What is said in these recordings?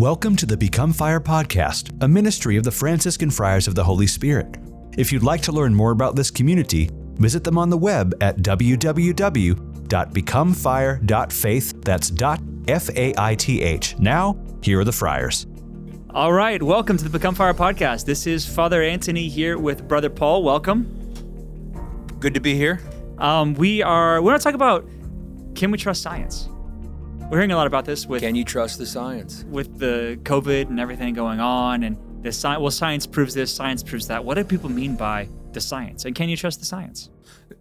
Welcome to the Become Fire podcast, a ministry of the Franciscan Friars of the Holy Spirit. If you'd like to learn more about this community, visit them on the web at www.becomefire.faith. That's dot F A I T H. Now, here are the friars. All right, welcome to the Become Fire podcast. This is Father Anthony here with Brother Paul. Welcome. Good to be here. Um, we are. We're going to talk about can we trust science? We're hearing a lot about this with Can you trust the science? with the COVID and everything going on, and the science. Well, science proves this, science proves that. What do people mean by the science? And can you trust the science?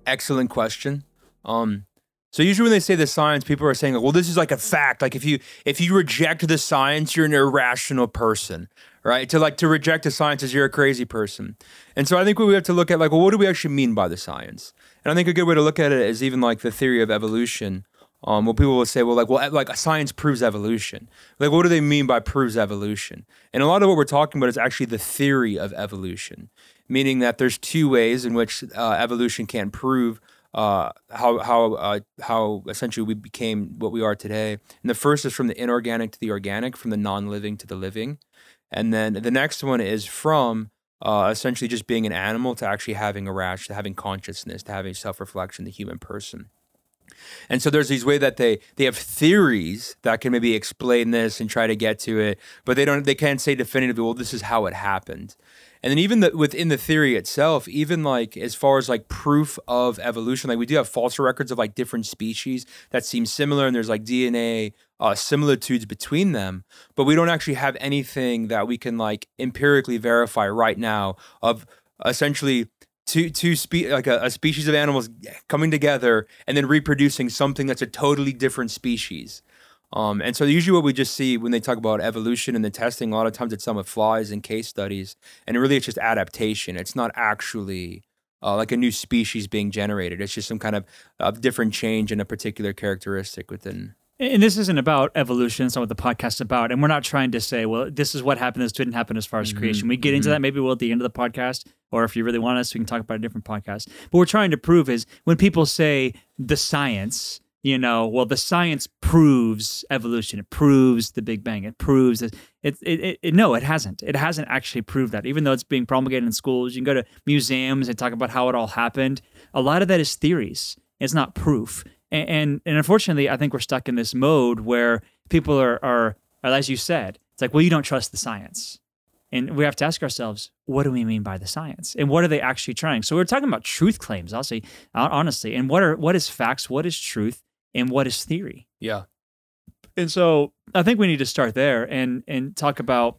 Excellent question. Um, so usually when they say the science, people are saying, "Well, this is like a fact. Like if you if you reject the science, you're an irrational person, right? To like to reject the science is you're a crazy person." And so I think we have to look at like, well, what do we actually mean by the science? And I think a good way to look at it is even like the theory of evolution. Um, well, people will say, well, like, well, like science proves evolution. Like, what do they mean by proves evolution? And a lot of what we're talking about is actually the theory of evolution, meaning that there's two ways in which uh, evolution can prove uh, how how uh, how essentially we became what we are today. And the first is from the inorganic to the organic, from the non-living to the living, and then the next one is from uh, essentially just being an animal to actually having a rash, to having consciousness, to having self-reflection, the human person. And so there's these way that they they have theories that can maybe explain this and try to get to it, but they don't they can't say definitively, well, this is how it happened. And then even the, within the theory itself, even like as far as like proof of evolution, like we do have fossil records of like different species that seem similar, and there's like DNA uh, similitudes between them, but we don't actually have anything that we can like empirically verify right now of essentially two two spe- like a, a species of animals coming together and then reproducing something that's a totally different species. Um, and so usually what we just see when they talk about evolution and the testing, a lot of times it's some with flies and case studies, and really it's just adaptation. It's not actually uh, like a new species being generated. It's just some kind of uh, different change in a particular characteristic within. And this isn't about evolution. It's not what the podcast's about. And we're not trying to say, well, this is what happened. This didn't happen as far as creation. We get into that maybe we'll at the end of the podcast, or if you really want us, we can talk about a different podcast. But what we're trying to prove is when people say the science, you know, well, the science proves evolution. It proves the Big Bang. It proves that it, it, it, it. No, it hasn't. It hasn't actually proved that. Even though it's being promulgated in schools, you can go to museums and talk about how it all happened. A lot of that is theories. It's not proof. And, and, and unfortunately, I think we're stuck in this mode where people are, are, are, as you said, it's like, well, you don't trust the science. And we have to ask ourselves, what do we mean by the science? And what are they actually trying? So we're talking about truth claims, I'll say honestly. And what are what is facts, what is truth, and what is theory? Yeah. And so I think we need to start there and and talk about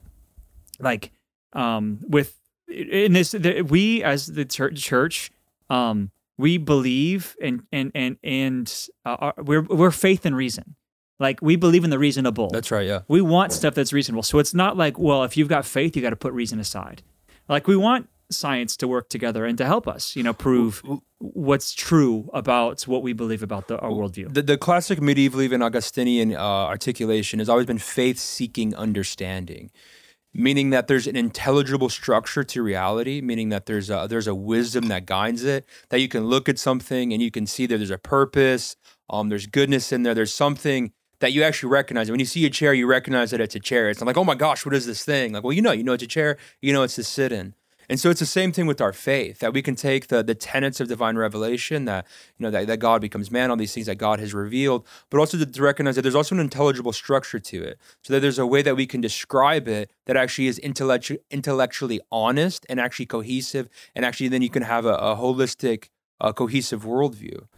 like um with in this the, we as the church um we believe and and and and uh, we're we're faith and reason. Like we believe in the reasonable. That's right. Yeah. We want stuff that's reasonable. So it's not like, well, if you've got faith, you got to put reason aside. Like we want science to work together and to help us, you know, prove what's true about what we believe about the, our worldview. The, the classic medieval, even Augustinian uh, articulation has always been faith-seeking understanding meaning that there's an intelligible structure to reality, meaning that there's a there's a wisdom that guides it, that you can look at something and you can see that there's a purpose, um, there's goodness in there, there's something that you actually recognize. When you see a chair, you recognize that it's a chair. It's not like, oh my gosh, what is this thing? Like, well, you know, you know it's a chair, you know it's to sit in. And so it's the same thing with our faith that we can take the the tenets of divine revelation that you know that, that God becomes man, all these things that God has revealed, but also to, to recognize that there's also an intelligible structure to it, so that there's a way that we can describe it that actually is intellectu- intellectually honest and actually cohesive, and actually then you can have a, a holistic, uh, cohesive worldview.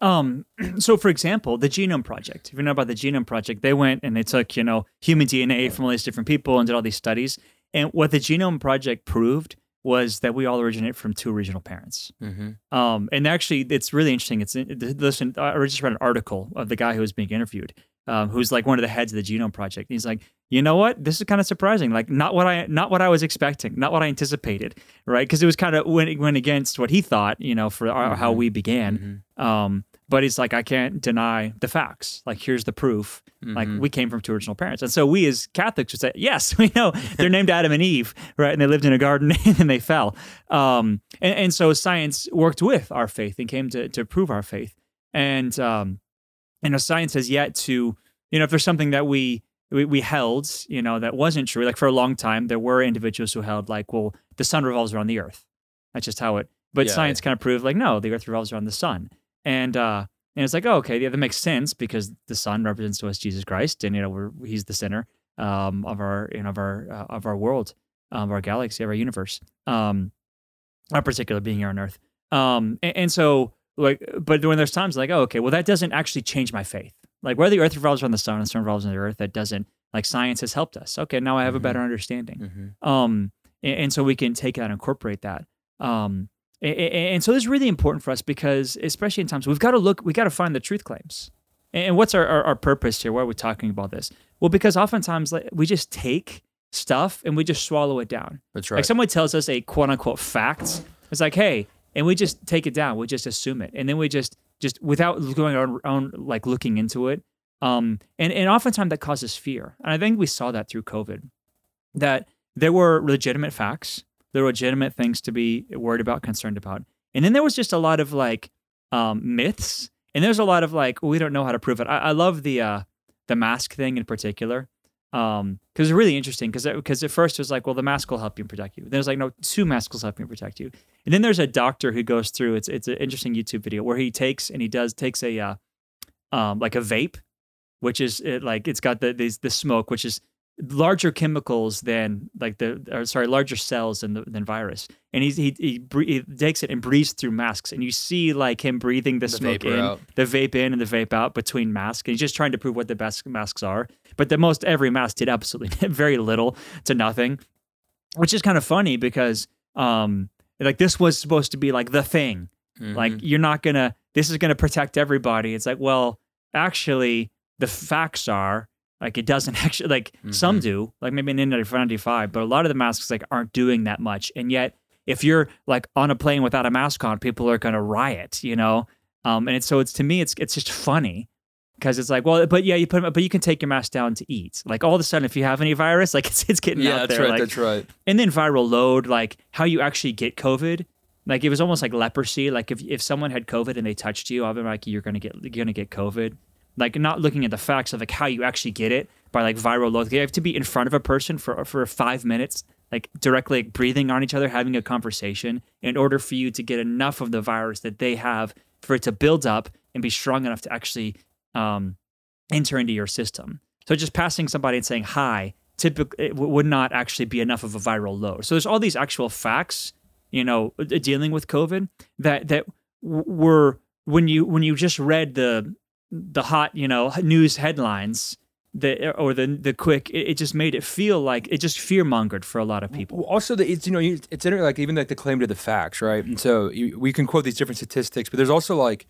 Um, so for example, the Genome Project. If you know about the Genome Project, they went and they took, you know, human DNA from all these different people and did all these studies. And what the Genome Project proved was that we all originate from two original parents. Mm-hmm. Um, and actually, it's really interesting. It's listen. I just read an article of the guy who was being interviewed, um, who's like one of the heads of the Genome Project. And he's like, you know what? This is kind of surprising. Like, not what I not what I was expecting, not what I anticipated, right? Because it was kind of went went against what he thought, you know, for our, mm-hmm. how we began. Mm-hmm. Um, but he's like, I can't deny the facts. Like, here's the proof. Mm-hmm. Like, we came from two original parents. And so we as Catholics would say, yes, we know they're named Adam and Eve, right? And they lived in a garden and they fell. Um, and, and, so science worked with our faith and came to, to prove our faith. And, um, you know, science has yet to, you know, if there's something that we we, we held, you know, that wasn't true. Like for a long time, there were individuals who held like, well, the sun revolves around the earth. That's just how it. But Yeah, science kind of proved like, no, the earth revolves around the sun. And uh, and it's like, oh, okay, yeah, that makes sense because the sun represents to us Jesus Christ, and you know, we're he's the center um, of our you know, of our uh, of our world, um, of our galaxy, of our universe. Um, our particular being here on Earth. Um, and, and so like, but when there's times like, oh, okay, well, that doesn't actually change my faith. Like where the Earth revolves around the sun and the sun revolves around the Earth, that doesn't like science has helped us. Okay, now I have a Mhm. better understanding. Mhm. Um, and, and so we can take that and incorporate that. Um, a- a- and, so this is really important for us because, especially in times, we've got to look, we've got to find the truth claims. And, what's our, our, our purpose here? Why are we talking about this? Well, because oftentimes like, we just take stuff and we just swallow it down. That's right. Like someone tells us a quote unquote fact, it's like, hey, and we just take it down. We just assume it, and then we just just without going our own, like looking into it. Um, and and oftentimes that causes fear, and I think we saw that through COVID, that there were legitimate facts, were legitimate things to be worried about, concerned about, and then there was just a lot of like um, myths, and there's a lot of like we don't know how to prove it. I, I love the uh, the mask thing in particular um because it's really interesting because because at first it was like well the mask will help you protect you. Then it's like no two masks will help you protect you. And then there's a doctor who goes through it's it's an interesting youtube video where he takes and he does takes a uh, um like a vape which is it, like it's got the these the smoke which is larger chemicals than like the or sorry larger cells than the, than virus. And he's, he he, bre- he takes it and breathes through masks. And you see like him breathing the, The smoke in out. the vape in and the vape out between masks. And he's just trying to prove what the best masks are. But the most every mask did absolutely very little to nothing which is kind of funny because um like this was supposed to be like the thing. Like Mhm. you're not gonna this is gonna protect everybody. It's like well actually the facts are like it doesn't actually like some Mhm. do like maybe in N95 but a lot of the masks like aren't doing that much and yet if you're like on a plane without a mask on people are gonna riot you know um and it's so it's to me it's it's just funny because it's like well but yeah you put but you can take your mask down to eat like all of a sudden if you have any virus like it's, it's getting yeah, out there. Yeah, that's right. like, that's right. and then viral load, like how you actually get COVID. Like it was almost like leprosy. Like if, if someone had COVID and they touched you, I'll be like, you're gonna get you're gonna get COVID. Like not looking at the facts of like how you actually get it by like viral load. You have to be in front of a person for for five minutes, like directly like, breathing on each other, having a conversation, in order for you to get enough of the virus that they have for it to build up and be strong enough to actually um, enter into your system. So just passing somebody and saying hi typically w- would not actually be enough of a viral load. So there's all these actual facts, you know, uh, dealing with COVID that that were when you when you just read the the hot you know news headlines the or the the quick it, it just made it feel like it just fear mongered for a lot of people. Also, the, it's you know it's inter- like even like the claim to the facts, right? And so you, we can quote these different statistics, but there's also like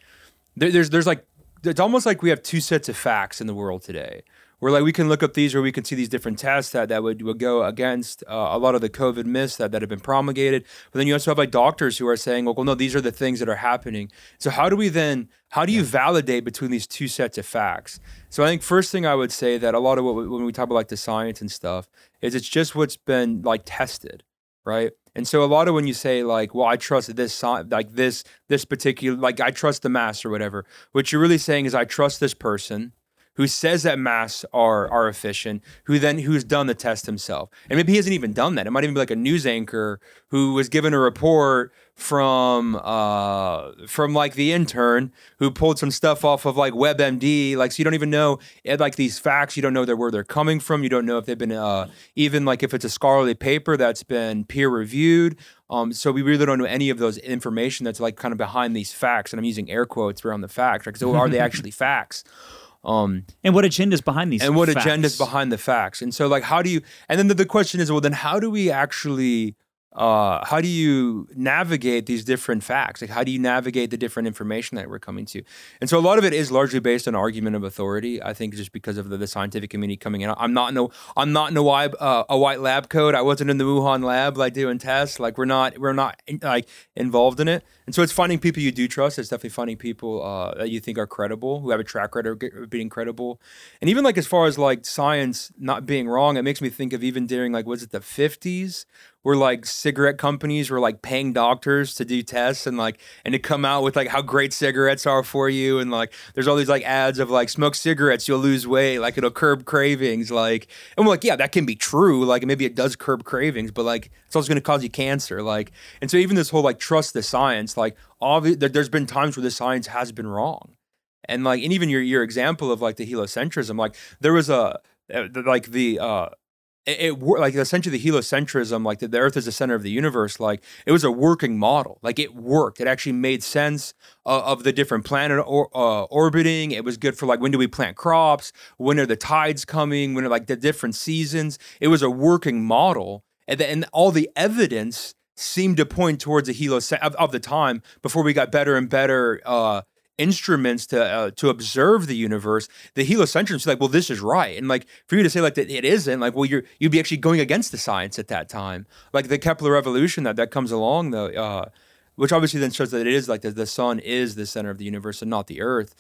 there, there's there's like it's almost like we have two sets of facts in the world today. Where like we can look up these, or we can see these different tests that that would, would go against uh, a lot of the COVID myths that, that have been promulgated. But then you also have like doctors who are saying, well, well, no, these are the things that are happening. So how do we then how do you validate between these two sets of facts? So I think first thing I would say that a lot of what we, when we talk about like the science and stuff is it's just what's been like tested, right? And so a lot of when you say like, well, I trust this like this this particular like I trust the mass or whatever, what you're really saying is I trust this person who says that masks are are efficient, who then who's done the test himself, and maybe he hasn't even done that. It might even be like a news anchor who was given a report from uh from like the intern who pulled some stuff off of like WebMD. Like so, you don't even know like these facts. You don't know where they're coming from. You don't know if they've been uh even like if it's a scholarly paper that's been peer reviewed. Um, so we really don't know any of those information that's like kind of behind these facts, and I'm using air quotes around the facts. Like, so are they actually facts? Um, And what agendas behind these and what agendas behind the facts. And so like how do you and then the, the question is well then how do we actually uh, how do you navigate these different facts? Like how do you navigate the different information that we're coming to? And so a lot of it is largely based on argument of authority i think just because of the, the scientific community coming in. I'm not no i'm not in a, white, uh, a white lab coat. I wasn't in the wuhan lab like doing tests. Like we're not we're not like involved in it. And so it's finding people you do trust. It's definitely finding people uh, that you think are credible who have a track record of being credible. And even like as far as like science not being wrong it makes me think of even during like was it the 50s where like cigarette companies were like paying doctors to do tests and like and to come out with like how great cigarettes are for you. And like there's all these like ads of like smoke cigarettes you'll lose weight. Like it'll curb cravings like and we're like yeah that can be true. Like maybe it does curb cravings but like it's also going to cause you cancer. Like and so even this whole like trust the science like obvi- there, there's been times where the science has been wrong. And like and even your your example of like the heliocentrism like there was a uh, like the uh it, it like essentially the heliocentrism like the, the earth is the center of the universe like it was a working model. Like it worked. It actually made sense of the different planet or, uh, orbiting. It was good for like when do we plant crops? When are the tides coming? When are like the different seasons? It was a working model. And, the, and all the evidence seemed to point towards a heliocent of, of the time before we got better and better uh instruments to uh, to observe the universe, the heliocentrists are like, well, this is right, and like for you to say like that it isn't, like, well, you're you'd be actually going against the science at that time, like the Kepler revolution that that comes along though, uh, which obviously then shows that it is like the, the sun is the center of the universe and not the Earth,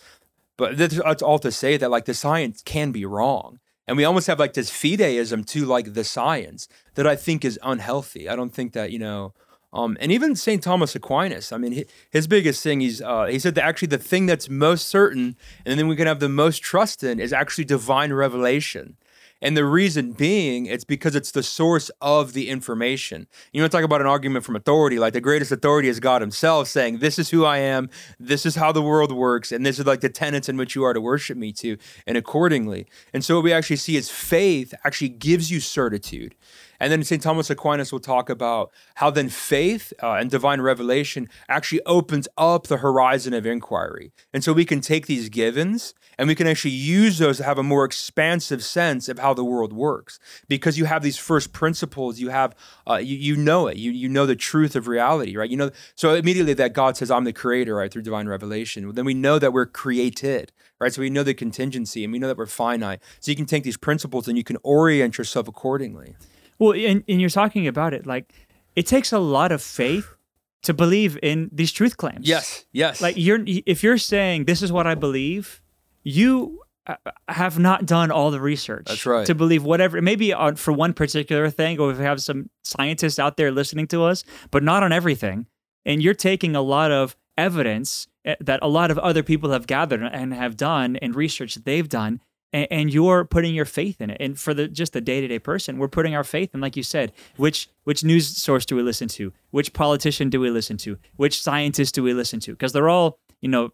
but that's, that's all to say that like the science can be wrong. And we almost have like this fideism to like the science that I think is unhealthy. I don't think that, you know, um, and even St. Thomas Aquinas, I mean, hi- his biggest thing, he's, uh, he said that actually the thing that's most certain and then we can have the most trust in is actually divine revelation. And the reason being, it's because it's the source of the information. You to talk about an argument from authority, like the greatest authority is God Himself saying, This is who I am, this is how the world works, and this is like the tenets in which you are to worship me to, and accordingly. And so what we actually see is faith actually gives you certitude. And then St. Thomas Aquinas will talk about how then faith uh, and divine revelation actually opens up the horizon of inquiry. And so we can take these givens and we can actually use those to have a more expansive sense of how the world works. Because you have these first principles, you have, uh, you, you know it, you, you know the truth of reality, right? You know, so immediately that God says, I'm the creator, right, through divine revelation. Then we know that we're created, right? So we know the contingency and we know that we're finite. So you can take these principles and you can orient yourself accordingly. Well, and, and you're talking about it like it takes a lot of faith to believe in these truth claims. Yes, yes. Like you're if you're saying this is what I believe, you uh, have not done all the research. That's right. To believe whatever, maybe on for one particular thing, or if we have some scientists out there listening to us, but not on everything. And you're taking a lot of evidence eh, that a lot of other people have gathered and have done and research that they've done, and, and you're putting your faith in it. And for the just the day to day person, we're putting our faith in, like you said, which which news source do we listen to? Which politician do we listen to? Which scientist do we listen to? Because they're all you know,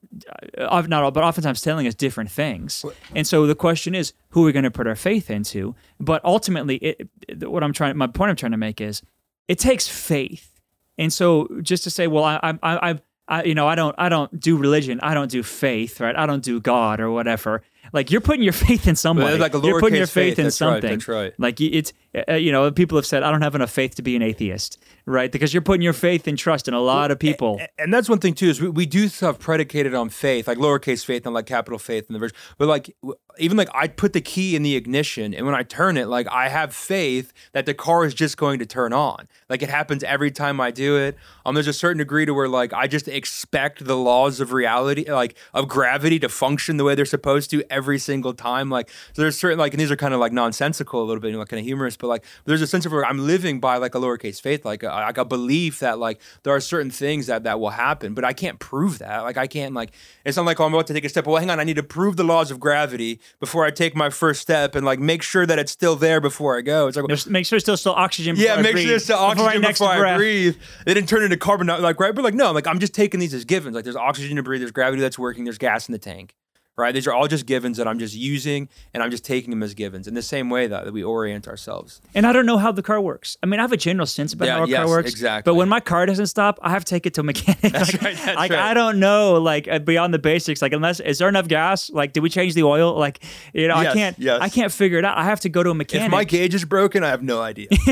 uh, not all, but oftentimes telling us different things. And so the question is, who are we going to put our faith into? But ultimately, it, what I'm trying, my point I'm trying to make is, it takes faith. And so just to say, well, I, I, I, I you know, I don't, I don't do religion, I don't do faith, right? I don't do God or whatever. Like you're putting your faith in somebody. like you're putting your faith faith, in that's right, something. that's right. Like it's, uh, you know, people have said, I don't have enough faith to be an atheist, right? Because you're putting your faith and trust in a lot of people. A- and that's one thing too is we, we do stuff predicated on faith like lowercase faith and like capital faith in the verse but like even like i put the key in the ignition and when i turn it like i have faith that the car is just going to turn on like it happens every time i do it um there's a certain degree to where like i just expect the laws of reality like of gravity to function the way they're supposed to every single time like so there's certain like and these are kind of like nonsensical a little bit you know, like kind of humorous but like there's a sense of where i'm living by like a lowercase faith like a, like a belief that like there are certain things that that will happen but i can't prove that like i can't like it's not like oh, i'm about to take a step well hang on i need to prove the laws of gravity before i take my first step and like make sure that it's still there before i go it's like Just make sure it's still still oxygen. yeah, make breathe, sure it's before I oxygen next before I breath. breathe. They didn't turn into carbon, like right? But like, no, like I'm just taking these as givens. Like there's oxygen to breathe, there's gravity that's working, there's gas in the tank, right? These are all just givens that I'm just using, and I'm just taking them as givens in the same way that, that we orient ourselves. And I don't know how the car works. I mean, I have a general sense about Yeah, how a car works. exactly. But when my car doesn't stop, I have to take it to a mechanic. That's like, right, that's like right. I don't know, like uh, beyond the basics. Like unless is there enough gas? Like did we change the oil? Like you know, I can't. yes. I can't figure it out. I have to go to a mechanic. If my gauge is broken, I have no idea.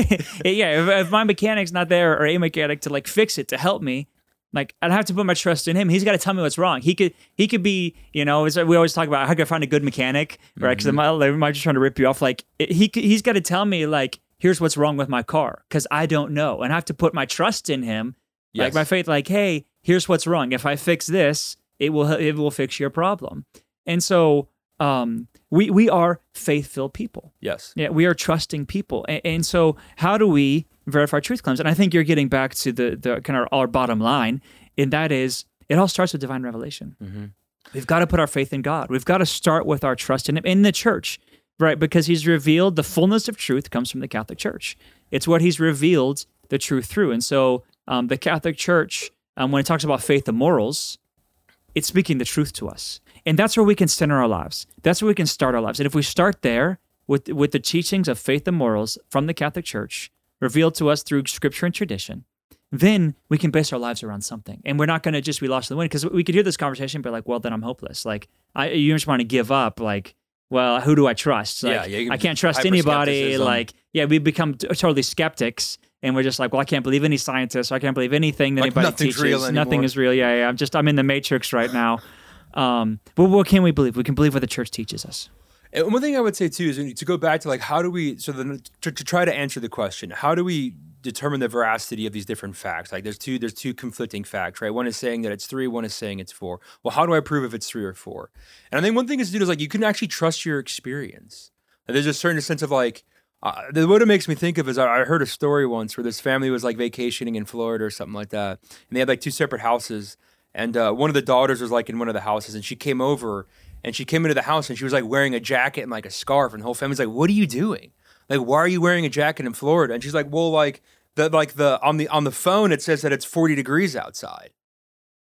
yeah, if, if my mechanic's not there or a mechanic to like fix it to help me, like I'd have to put my trust in him. He's got to tell me what's wrong. He could he could be you know it's, we always talk about how can I find a good mechanic right because Mm-hmm. they might just trying to rip you off. Like it- he could- he's got to tell me like here's what's wrong with my car because I don't know and I have to put my trust in him. Like my faith, like hey, here's what's wrong. If I fix this, it will it will fix your problem. And so um, we we are faith filled people. yes. Yeah, we are trusting people. And, and so, how do we verified truth claims. And I think you're getting back to the the kind of our bottom line, and that is it all starts with divine revelation. Mm-hmm. We've got to put our faith in God. We've got to start with our trust in Him in the church, right? Because He's revealed the fullness of truth comes from the Catholic Church. It's what He's revealed the truth through. And so um, the Catholic Church, um, when it talks about faith and morals, it's speaking the truth to us. And that's where we can center our lives. That's where we can start our lives. And if we start there with, with the teachings of faith and morals from the Catholic Church, revealed to us through scripture and tradition, then we can base our lives around something. And we're not going to just be lost in the wind because we could hear this conversation but like, well, then I'm hopeless. Like, I, you just want to give up. Like, well, who do I trust? Like, Yeah, yeah, can I can't trust anybody. Like, yeah, we become t- totally skeptics. And we're just like, well, I can't believe any scientist. I can't believe anything that Like, anybody teaches. real Nothing is real. Yeah, yeah. I'm just, I'm in the matrix right now. Um, but what can we believe? We can believe what the church teaches us. And one thing I would say too is to go back to like how do we so then to, to try to answer the question how do we determine the veracity of these different facts? Like there's two there's two conflicting facts right? One is saying that it's three one is saying it's four. Well how do I prove if it's three or four? And I think one thing is to do is like you can actually trust your experience. And there's a certain sense of like uh, the, what it makes me think of is I, I heard a story once where this family was like vacationing in Florida or something like that and they had like two separate houses and uh, one of the daughters was like in one of the houses and she came over and she came into the house and she was like wearing a jacket and like a scarf and the whole family's like what are you doing? Like why are you wearing a jacket in florida? And she's like well like the like the on the on the phone it says that it's 40 degrees outside.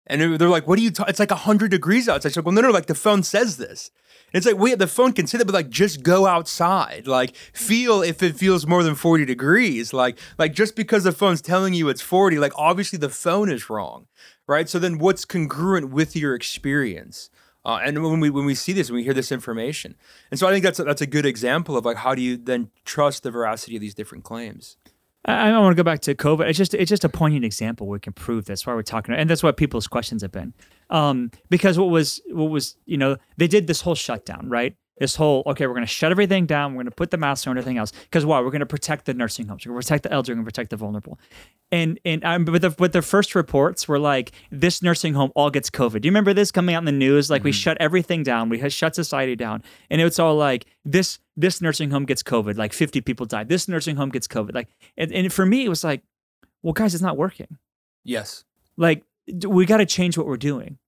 And they- they're like what are you ta- it's like 100 degrees outside. She's like well no no like the phone says this. And it's like wait the phone can say that but like just go outside. Like feel if it feels more than 40 degrees. Like like just because the phone's telling you it's 40 like obviously the phone is wrong right? So then what's congruent with your experience uh, and when we when we see this, when we hear this information, and so I think that's a, that's a good example of like how do you then trust the veracity of these different claims? I, I want to go back to COVID. It's just it's just a poignant example where we can prove that's Why we're talking, and that's what people's questions have been. Um, because what was what was you know they did this whole shutdown, right? This whole okay, we're going to shut everything down. We're going to put the masks on everything else. Because why? We're going to protect the nursing homes. We're going to protect the elderly. We're going to protect the vulnerable. And and um, but the but the first reports were like this nursing home all gets COVID. Do you remember this coming out in the news? Like we shut everything down. We had shut society down, and it's all like this this nursing home gets COVID. Like fifty people died. This nursing home gets COVID. Like and, and for me it was like, well, guys, it's not working Yes. like we got to change what we're doing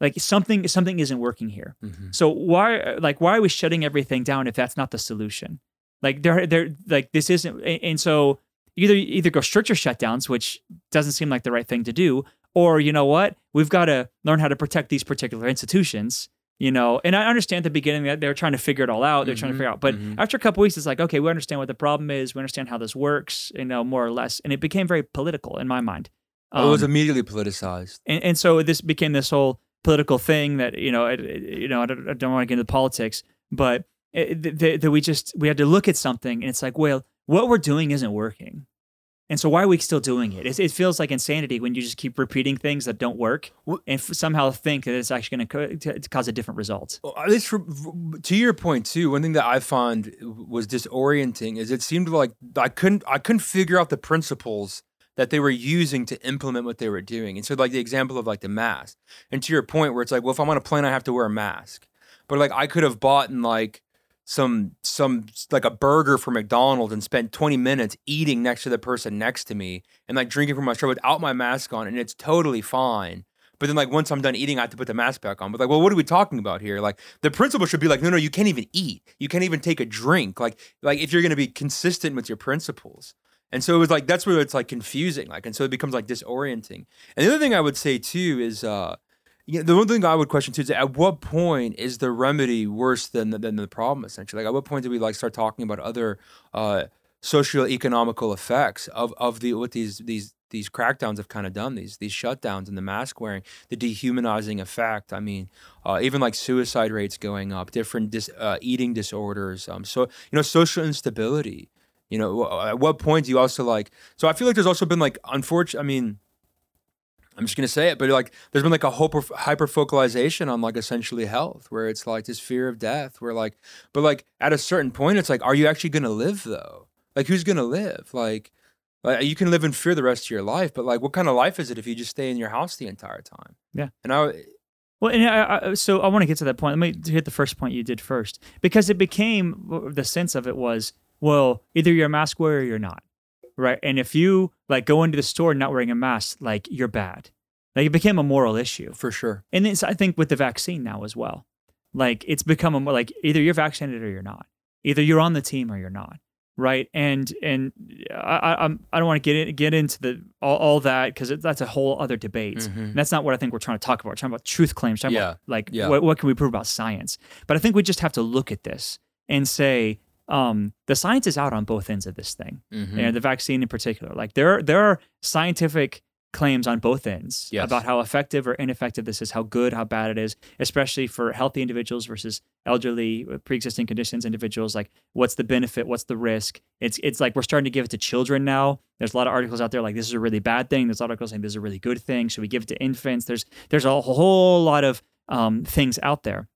like something something isn't working here. Mhm. so why like why are we shutting everything down if that's not the solution? Like there there like this isn't and and so either either go stricter shutdowns which doesn't seem like the right thing to do or you know what? We've got to learn how to protect these particular institutions you know? And i understand at the beginning that they're trying to figure it all out. They're trying to Mhm, figure out. But mhm. after a couple weeks it's like okay we understand what the problem is. We understand how this works you know more or less. And it became very political in my mind. Oh, it was Um, immediately politicized. and, and so this became this whole political thing that you know it, it- you know I don't, I don't want to get into politics but it, th- th- that we just we had to look at something and it's like well what we're doing isn't working. And so why are we still doing it? It, it feels like insanity when you just keep repeating things that don't work and f- somehow think that it's actually going co- to to cause a different result. Well, at least for, to your point too, one thing that I found was disorienting is it seemed like I couldn't I couldn't figure out the principles that they were using to implement what they were doing. And so like the example of like the mask. And to your point where it's like, well, if I'm on a plane, I have to wear a mask. But like I could have bought in like some some like a burger from McDonald's and spent 20 minutes eating next to the person next to me and like drinking from my straw without my mask on and it's totally fine. But then like once I'm done eating, I have to put the mask back on. But like, well, what are we talking about here? Like the principle should be like, no, no, you can't even eat. You can't even take a drink. Like, like if you're gonna be consistent with your principles. And so it was like that's where it's like confusing. Like, and so it becomes like disorienting. And the other thing I would say too is uh you know, the one thing I would question too is at what point is the remedy worse than the, than the problem essentially? Like at what point do we like start talking about other uh socio-economical effects of of the what these these these crackdowns have kind of done these these shutdowns and the mask wearing the dehumanizing effect i mean uh, even like suicide rates going up different dis, uh, eating disorders um so you know social instability you know at what point do you also like so i feel like there's also been like unfortunate i mean i'm just gonna say it but like there's been like a hyper hyper focalization on like essentially health where it's like this fear of death where like but like at a certain point it's like are you actually gonna live though like who's gonna live like like you can live in fear the rest of your life, but like, what kind of life is it if you just stay in your house the entire time? Yeah. And I, Well, and I, I, so I want to get to that point. Let me hit the first point you did first, because it became the sense of it was, well, either you're a mask wearer or you're not. right? And if you like go into the store not wearing a mask, like you're bad. Like it became a moral issue. For sure. And it's I think with the vaccine now as well. Like it's become a more like either you're vaccinated or you're not. Either you're on the team or you're not. Right. And and I I'm I don't want to get in, get into the all, all that because that's a whole other debate. Mhm. And that's not what I think we're trying to talk about. We're talking about truth claims, talking Yeah. about like Yeah. what, what can we prove about science. But I think we just have to look at this and say, um, the science is out on both ends of this thing. Mhm. And the vaccine in particular. Like there are there are scientific claims on both ends Yes. about how effective or ineffective this is, how good, how bad it is, especially for healthy individuals versus elderly, pre-existing conditions individuals. Like, what's the benefit? What's the risk? It's it's like we're starting to give it to children now. There's a lot of articles out there like this is a really bad thing. There's articles saying this is a really good thing. Should we give it to infants? There's there's a whole lot of um, things out there,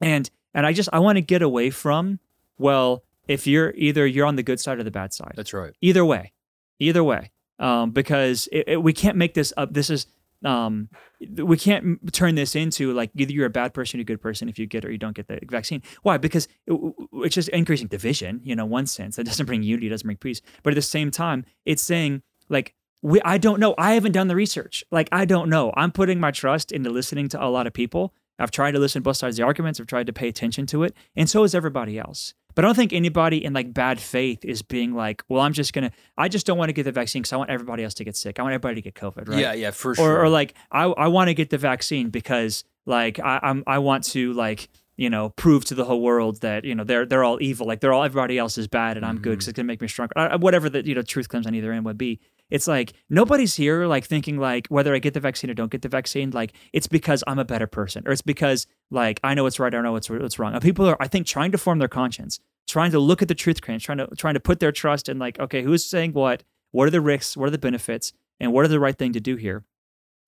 and and I just I want to get away from well, if you're either you're on the good side or the bad side That's right. either way either way um, because it, it- we can't make this up this is um, we can't m- turn this into like either you're a bad person or a good person if you get or you don't get the vaccine why because it, it's just increasing division you know one sense that doesn't bring unity doesn't bring peace but at the same time it's saying like we, I don't know. I haven't done the research. Like I don't know. I'm putting my trust into listening to a lot of people. I've tried to listen to both sides of the arguments. I've tried to pay attention to it, and so is everybody else. But I don't think anybody in like bad faith is being like, "Well, I'm just gonna. I just don't want to get the vaccine because I want everybody else to get sick. I want everybody to get COVID, right? Yeah, yeah, for sure. or, or like I, I want to get the vaccine because like I, I'm I want to like you know prove to the whole world that you know they're they're all evil like they're all everybody else is bad and I'm good because it's gonna make me stronger. Uh, whatever the you know truth claims on either end would be. It's like nobody's here like thinking like whether I get the vaccine or don't get the vaccine like it's because I'm a better person or it's because like I know what's right or I know what's what's wrong. And people are I think trying to form their conscience trying to look at the truth claims trying to trying to put their trust in like okay who's saying what what are the risks what are the benefits and what are the right thing to do here?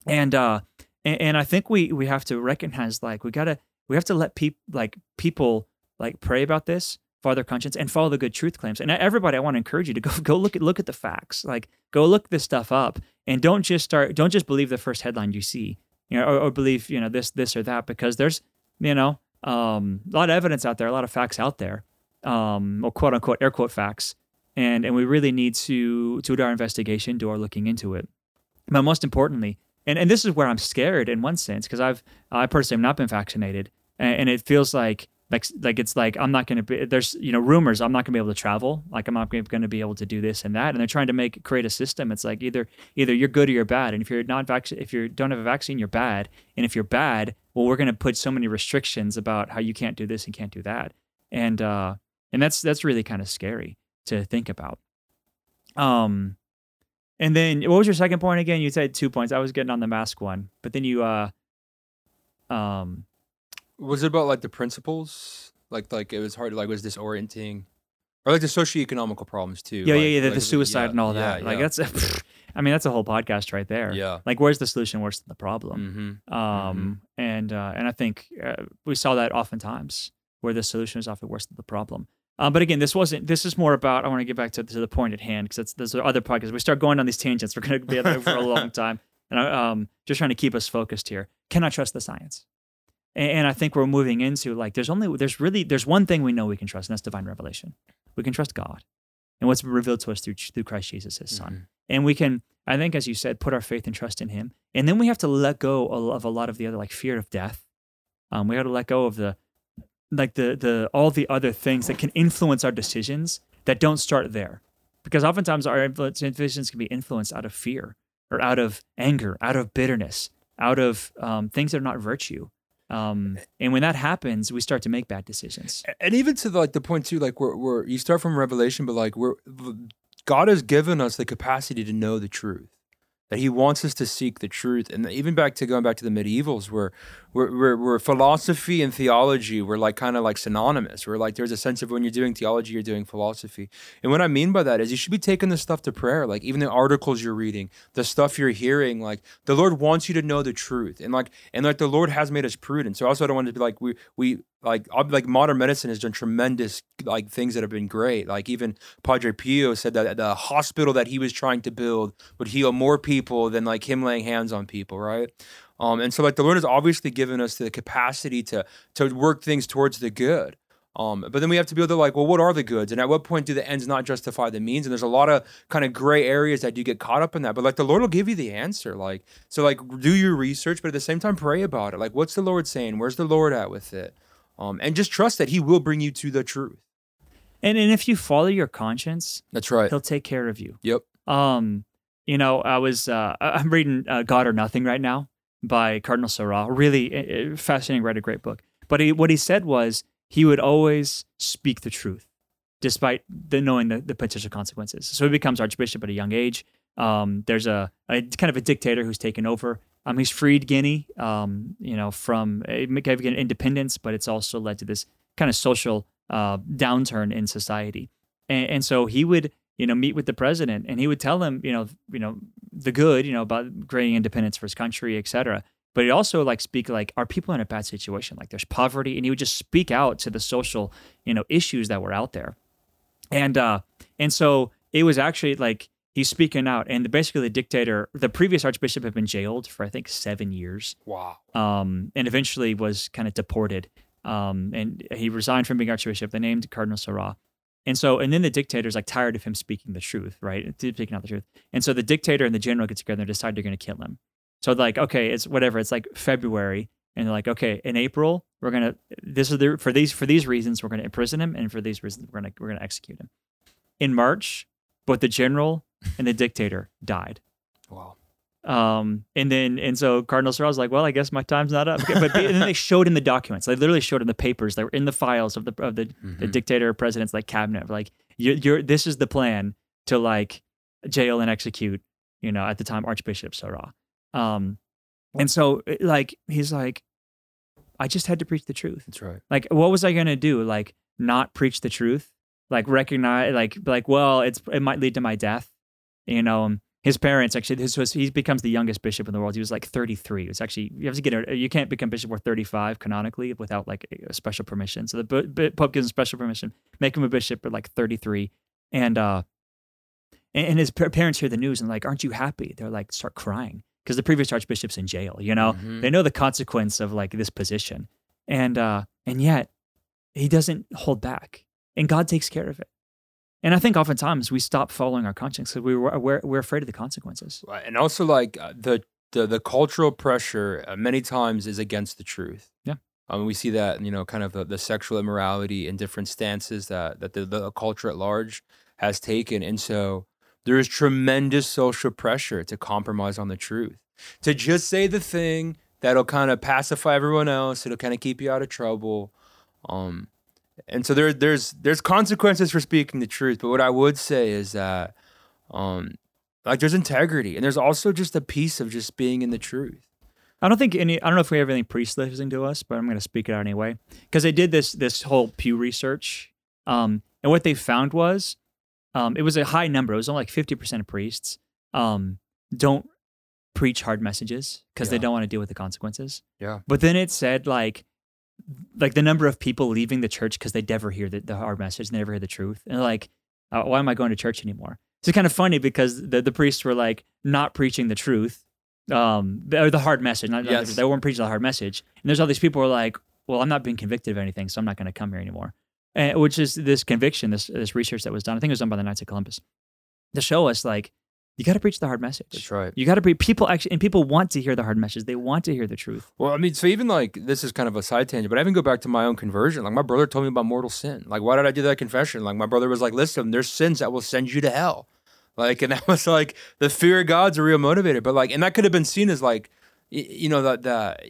And uh and, and i think we we have to recognize like we gotta we have to let people like people like pray about this follow their conscience and follow the good truth claims. And everybody i want to encourage you to go go look at look at the facts. Like go look this stuff up and don't just start don't just believe the first headline you see you know or, or believe you know this this or that because there's you know um a lot of evidence out there a lot of facts out there um or quote unquote air quote facts and and we really need to to do our investigation do our looking into it. But most importantly and and this is where I'm scared in one sense because I've I personally have not been vaccinated, and, and it feels like like like it's like I'm not going to be there's you know rumors I'm not going to be able to travel, like I'm not going to be able to do this and that, and they're trying to make create a system. It's like either either you're good or you're bad, and if you're not vac- if you don't have a vaccine, you're bad, and if you're bad, well, we're going to put so many restrictions about how you can't do this and can't do that, and uh and that's that's really kind of scary to think about. Um, and then what was your second point again? You said two points. I was getting on the mask one, but then you uh um was it about like the principles? Like like it was hard like was disorienting. Or like the socioeconomical problems too. yeah, like, yeah, yeah, the, like, the suicide yeah, and all yeah, that. Like yeah. that's I mean that's a whole podcast right there. Yeah. Like where's the solution? Where's the problem? Mm-hmm. Um and uh and I think uh, we saw that oftentimes where the solution is often worse than the problem. Um, but again, this wasn't. This is more about. I want to get back to, to the point at hand because there's other podcasts. We start going on these tangents. We're going to be there for a long time, and I, um, just trying to keep us focused here. Can I trust the science? And, and I think we're moving into like there's only there's really there's one thing we know we can trust, and that's divine revelation. We can trust God and what's revealed to us through through Christ Jesus, His Son, Mhm. and we can. I think, as you said, put our faith and trust in Him, and then we have to let go of a lot of the other like fear of death. Um, we have to let go of the like the the all the other things that can influence our decisions that don't start there because oftentimes our influence, decisions can be influenced out of fear or out of anger out of bitterness out of um, things that are not virtue um, and when that happens we start to make bad decisions And even to the, like the point too, like we're, we're you start from revelation, but like we're God has given us the capacity to know the truth. That He wants us to seek the truth, and even back to going back to the medievals, where where, where, where philosophy and theology were like kind of like synonymous. Where like there's a sense of when you're doing theology, you're doing philosophy. And what I mean by that is you should be taking this stuff to prayer. Like even the articles you're reading, the stuff you're hearing, like the Lord wants you to know the truth, and like and like the Lord has made us prudent. So also I don't want to be like we we like like modern medicine has done tremendous like things that have been great. Like even Padre Pio said that the hospital that he was trying to build would heal more people than like him laying hands on people, right? Um, and so like the Lord has obviously given us the capacity to to work things towards the good. Um, but then we have to be able to like, well, what are the goods, and at what point do the ends not justify the means? And there's a lot of kind of gray areas that you get caught up in that. But like the Lord will give you the answer. Like so, like do your research, but at the same time, pray about it. Like, what's the Lord saying? Where's the Lord at with it? Um, and just trust that He will bring you to the truth. And and if you follow your conscience, That's right. He'll take care of you. Yep. Um, you know, I was uh, I'm reading uh, God or Nothing right now by Cardinal Sarah. Really uh, fascinating. Read a great book. But he, what he said was he would always speak the truth, despite the knowing the, the potential consequences. So he becomes archbishop at a young age. Um, there's a, a kind of a dictator who's taken over. Um, he's freed Guinea, um, you know, from uh, independence, but it's also led to this kind of social uh, downturn in society. And, and so he would, you know, meet with the president, and he would tell him, you know, you know, the good, you know, about gaining independence for his country, et cetera. But he'd also like speak like, are people in a bad situation? Like there's poverty, and he would just speak out to the social, you know, issues that were out there. And uh, and so it was actually like he's speaking out, and basically the dictator, the previous archbishop, had been jailed for I think seven years Wow. um, and eventually was kind of deported. Um, and he resigned from being archbishop. They named Cardinal Sarah. And so, and then the dictator's like tired of him speaking the truth, right? Speaking out the truth. And so the dictator and the general get together and decide they're going to kill him. So like, okay, it's whatever. It's like February, and they're like, okay, in April we're gonna. This is the for these for these reasons we're going to imprison him, and for these reasons we're gonna we're gonna execute him. In March, both the general and the dictator died. Wow. Um, and then and so Cardinal Sarah was like, "Well, I guess my time's not up." But and then they showed in the documents. They literally showed in the papers. They were in the files of the of the, the Mhm. dictator president's like cabinet. Like, you're, you're this is the plan to like jail and execute. You know, at the time Archbishop Sarah. Um, and so like he's like, I just had to preach the truth. That's right. Like, what was I gonna do? Like, not preach the truth? Like, recognize? Like, like, well, it's it might lead to my death. You know, um, his parents actually. This was he becomes the youngest bishop in the world. He was like 33. It's actually you have to get you can't become bishop before 35 canonically without like a special permission. So the pope gives him special permission, make him a bishop at like 33, and uh, and, and his pa- parents hear the news and like, aren't you happy? They're like, start crying because the previous archbishop's in jail. You know, Mhm. they know the consequence of like this position, and uh, and yet he doesn't hold back, and God takes care of it. And I think oftentimes we stop following our conscience because we were we're, we're afraid of the consequences. Right. And also like uh, the the the cultural pressure uh, many times is against the truth. Yeah. Um, we see that you know kind of the, the sexual immorality in different stances that that the, the culture at large has taken, and so there is tremendous social pressure to compromise on the truth, to just say the thing that'll kind of pacify everyone else. It'll kind of keep you out of trouble. Um, and so there, there's there's consequences for speaking the truth. But what I would say is that um, like there's integrity and there's also just a piece of just being in the truth. I don't think any. I don't know if we have any priests listening to us, but I'm going to speak it out anyway because they did this this whole Pew research, um, and what they found was, um, it was a high number. It was only like 50 percent of priests um, don't preach hard messages because they don't want to deal with the consequences. Yeah. But then it said like, like the number of people leaving the church because they never hear the, the hard message, they never hear the truth, and like, uh, why am I going to church anymore? It's kind of funny because the the priests were like not preaching the truth, um, or the hard message. Not, Yes. they weren't preaching the hard message. And there's all these people who are like, well, I'm not being convicted of anything, so I'm not going to come here anymore. And, which is this conviction, this this research that was done. I think it was done by the Knights of Columbus to show us like you got to preach the hard message. That's right. You got to preach. People actually, and people want to hear the hard message. They want to hear the truth. Well, I mean, so even like this is kind of a side tangent, but I even go back to my own conversion. Like my brother told me about mortal sin. Like, why did I do that confession? Like my brother was like, "Listen, there's sins that will send you to hell." Like, and that was like the fear of God's a real motivator. But like, and that could have been seen as like, you know, that that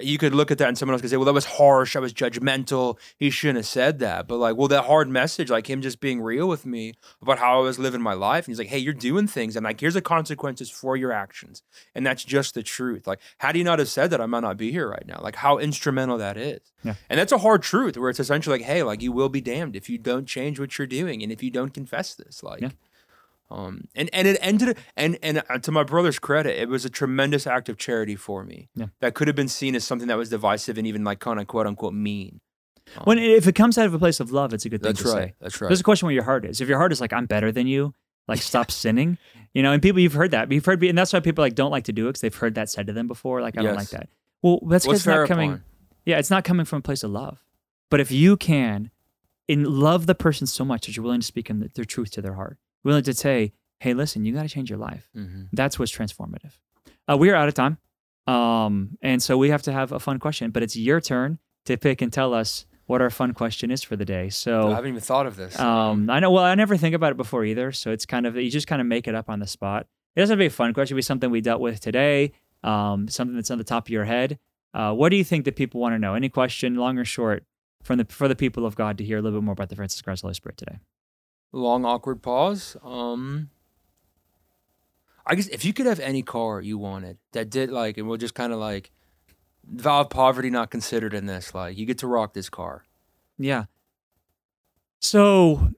you could look at that and someone else could say, "Well, that was harsh. I was judgmental. He shouldn't have said that." But like, well, that hard message, like him just being real with me about how I was living my life, and he's like, "Hey, you're doing things, and like, here's the consequences for your actions." and that's just the truth. Like, had he not have said that, I might not be here right now. Like, how instrumental that is. Yeah. And that's a hard truth where it's essentially like, hey, like you will be damned if you don't change what you're doing and if you don't confess this. Like, Yeah. Um, and and it ended, and and uh, to my brother's credit, it was a tremendous act of charity for me. Yeah. That could have been seen as something that was divisive and even like kind of quote unquote mean. Um, When if it comes out of a place of love, it's a good thing that's to right. say. That's right. There's a question where your heart is. If your heart is like, I'm better than you, like stop sinning, you know, and people, you've heard that. You've heard, and that's why people like don't like to do it because they've heard that said to them before. Like, I don't like that. Well, that's because not coming. upon? Yeah, it's not coming from a place of love. But if you can and love the person so much that you're willing to speak in the, their truth to their heart, willing to say, "Hey, listen, you got to change your life." Mm-hmm. That's what's transformative. Uh, we are out of time, um, and so we have to have a fun question. But it's your turn to pick and tell us what our fun question is for the day. So I haven't even thought of this. um, I know. Well, I never think about it before either. So it's kind of you just kind of make it up on the spot. It doesn't have to be a fun question. It be something we dealt with today. Um, something that's on the top of your head. Uh, what do you think that people want to know? Any question, long or short, from the for the people of God to hear a little bit more about the Francis Christ Holy Spirit today? Long awkward pause. Um, I guess if you could have any car you wanted that did like, and we'll just kind of like, vow of poverty not considered in this. Like, you get to rock this car. Yeah. So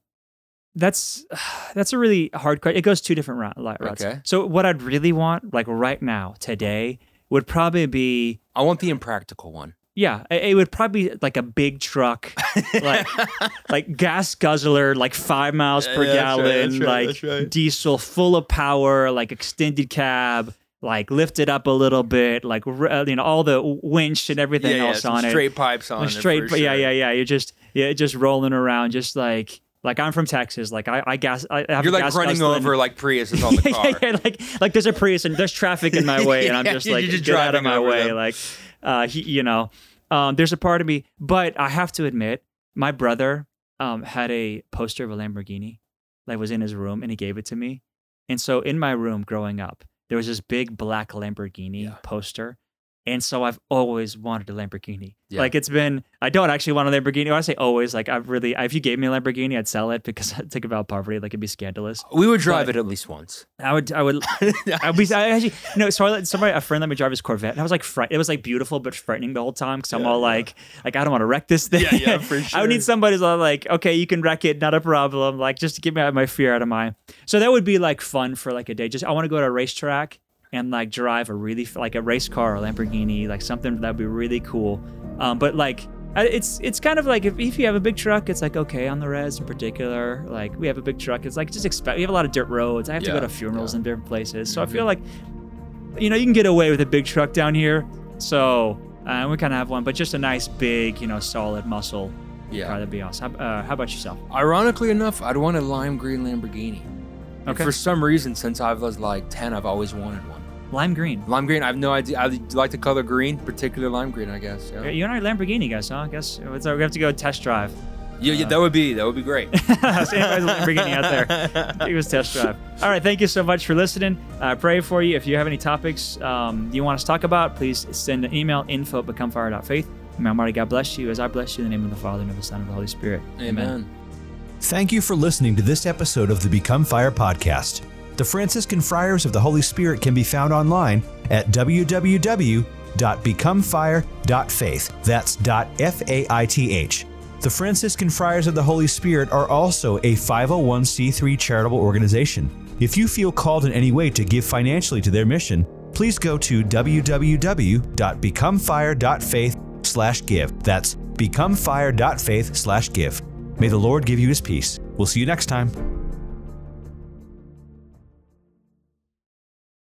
that's that's a really hard question. It goes two different routes. Okay. So what I'd really want, like right now, today, would probably be I want the impractical one. Yeah, it, it would probably be like a big truck, like like gas guzzler, like five miles per Yeah, that's right, gallon, that's right, like right. diesel, full of power, like extended cab. Like lift it up a little bit, like uh, you know all the winch and everything yeah, yeah, else on it. straight pipes on it. straight, for yeah, sure. yeah, yeah. You're just, yeah, just rolling around, just like, like I'm from Texas. Like I, I gas, I have You're like gas running guzzler over like Priuses on the car. yeah, yeah, like, like there's a Prius and there's traffic in my way, and I'm just like, just get out of my way. them. Like, uh, he, you know, um, there's a part of me, but I have to admit, my brother, um, had a poster of a Lamborghini, like was in his room, and he gave it to me. And so in my room growing up, there was this big black Lamborghini Yeah. poster. And so I've always wanted a Lamborghini. Yeah. Like it's been, I don't actually want a Lamborghini. When I say always, like I've really, if you gave me a Lamborghini, I'd sell it because I think about poverty. Like it'd be scandalous. We would drive But- it at least once. I would, I would, I'd be, I actually, no, so I let somebody, a friend let me drive his Corvette, and I was like, fright, it was like beautiful but frightening the whole time because I'm Yeah, all yeah. like, like I don't want to wreck this thing. Yeah, yeah, for I would need sure. somebody who's all like, okay, you can wreck it, not a problem, like just to get me out of my fear out of my. So that would be like fun for like a day. Just I want to go to a racetrack and like drive a really like a race car or Lamborghini, like something that would be really cool. Um, but like. It's it's kind of like if, if you have a big truck, it's like okay on the res in particular. Like we have a big truck, it's like just expect. We have a lot of dirt roads. I have to go to funerals yeah. in different places, so I feel like you know you can get away with a big truck down here. So uh, we kind of have one, but just a nice big, you know, solid muscle. Yeah. That'd be awesome. How, uh, how about yourself? Ironically enough, I'd want a lime green Lamborghini. And For some reason, since I was like 10, I've always wanted one. Lime green. Lime green, I have no idea. I like the color green, particular lime green, I guess. Yeah, You and I are Lamborghini guys, huh? I guess uh, we have to go test drive. yeah, yeah that would be that would be great. so anybody's Lamborghini out there, take us test drive. All right, thank you so much for listening. I pray for you. If you have any topics um, you want us to talk about, please send an email info at becomefire.faith. May Almighty God bless you as I bless you in the name of the Father and of the Son and of the Holy Spirit. Amen. Thank you for listening to this episode of the Become Fire podcast. The Franciscan Friars of the Holy Spirit can be found online at www.becomefire.faith. That's F A I T H. The Franciscan Friars of the Holy Spirit are also a 501c3 charitable organization. If you feel called in any way to give financially to their mission, please go to www.becomefire.faith/give. That's becomefire.faith/give. May the Lord give you his peace. We'll see you next time.